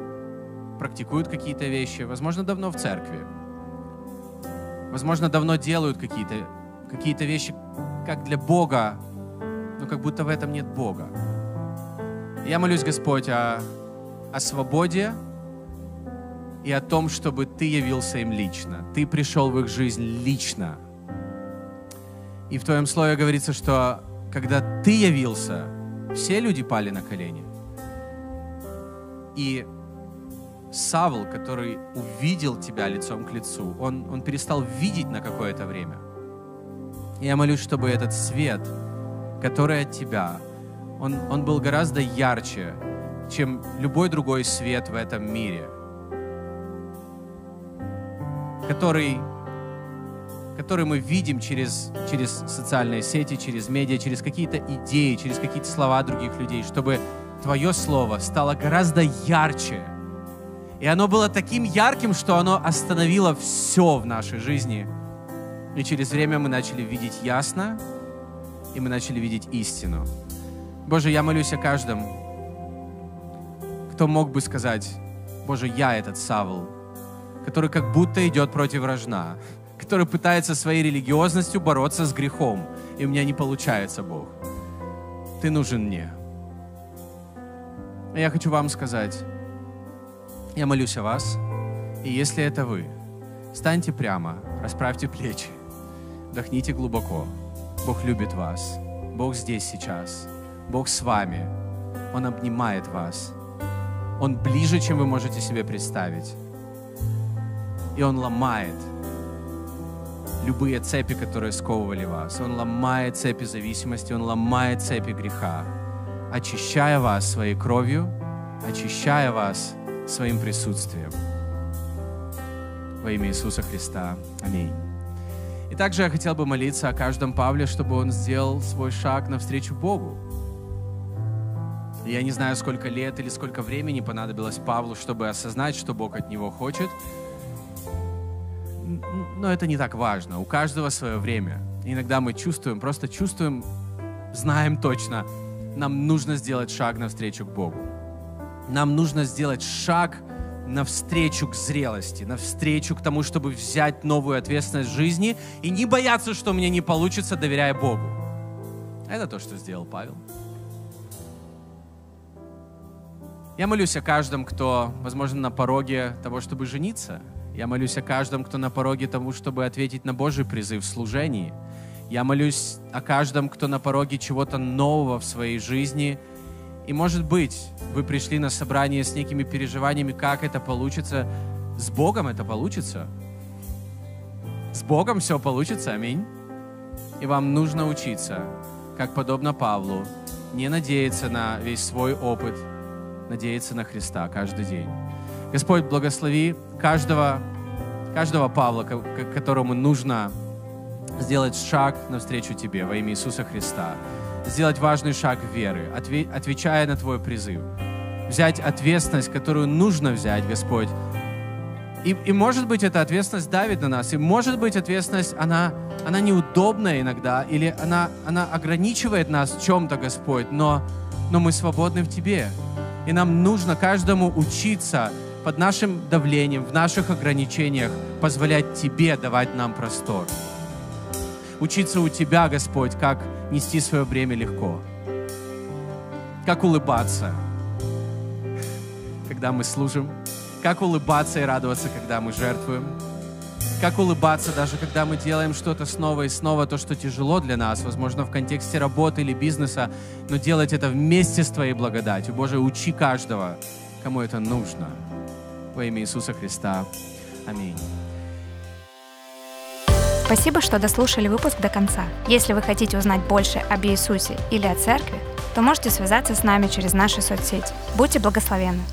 практикуют какие-то вещи, возможно, давно в церкви, возможно, давно делают какие-то какие вещи, как для Бога, но как будто в этом нет Бога. Я молюсь, Господь, о, о свободе и о том, чтобы Ты явился им лично. Ты пришел в их жизнь лично. И в Твоем Слове говорится, что когда ты явился, все люди пали на колени. И Савл, который увидел тебя лицом к лицу, он, он перестал видеть на какое-то время. Я молюсь, чтобы этот свет, который от тебя, он, он был гораздо ярче, чем любой другой свет в этом мире, который который мы видим через, через социальные сети, через медиа, через какие-то идеи, через какие-то слова других людей, чтобы Твое Слово стало гораздо ярче. И оно было таким ярким, что оно остановило все в нашей жизни. И через время мы начали видеть ясно, и мы начали видеть истину. Боже, я молюсь о каждом, кто мог бы сказать, Боже, я этот Савл, который как будто идет против рожна, который пытается своей религиозностью бороться с грехом. И у меня не получается, Бог. Ты нужен мне. Я хочу вам сказать, я молюсь о вас, и если это вы, Станьте прямо, расправьте плечи, вдохните глубоко. Бог любит вас. Бог здесь сейчас. Бог с вами. Он обнимает вас. Он ближе, чем вы можете себе представить. И Он ломает любые цепи, которые сковывали вас. Он ломает цепи зависимости, Он ломает цепи греха, очищая вас своей кровью, очищая вас своим присутствием. Во имя Иисуса Христа. Аминь. И также я хотел бы молиться о каждом Павле, чтобы он сделал свой шаг навстречу Богу. Я не знаю, сколько лет или сколько времени понадобилось Павлу, чтобы осознать, что Бог от него хочет. Но это не так важно. У каждого свое время. Иногда мы чувствуем, просто чувствуем, знаем точно, нам нужно сделать шаг навстречу к Богу. Нам нужно сделать шаг навстречу к зрелости, навстречу к тому, чтобы взять новую ответственность в жизни и не бояться, что мне не получится, доверяя Богу. Это то, что сделал Павел. Я молюсь о каждом, кто, возможно, на пороге того, чтобы жениться. Я молюсь о каждом, кто на пороге того, чтобы ответить на Божий призыв в служении. Я молюсь о каждом, кто на пороге чего-то нового в своей жизни. И, может быть, вы пришли на собрание с некими переживаниями, как это получится. С Богом это получится. С Богом все получится, аминь. И вам нужно учиться, как подобно Павлу, не надеяться на весь свой опыт, надеяться на Христа каждый день. Господь, благослови каждого, каждого Павла, которому нужно сделать шаг навстречу Тебе во имя Иисуса Христа. Сделать важный шаг веры, отвечая на Твой призыв. Взять ответственность, которую нужно взять, Господь. И, и может быть, эта ответственность давит на нас, и может быть, ответственность, она, она неудобная иногда, или она, она ограничивает нас в чем-то, Господь, но, но мы свободны в Тебе. И нам нужно каждому учиться под нашим давлением, в наших ограничениях, позволять Тебе давать нам простор. Учиться у Тебя, Господь, как нести свое бремя легко. Как улыбаться, когда мы служим. Как улыбаться и радоваться, когда мы жертвуем. Как улыбаться, даже когда мы делаем что-то снова и снова, то, что тяжело для нас, возможно, в контексте работы или бизнеса, но делать это вместе с Твоей благодатью. Боже, учи каждого, кому это нужно во имя Иисуса Христа. Аминь. Спасибо, что дослушали выпуск до конца. Если вы хотите узнать больше об Иисусе или о церкви, то можете связаться с нами через наши соцсети. Будьте благословенны!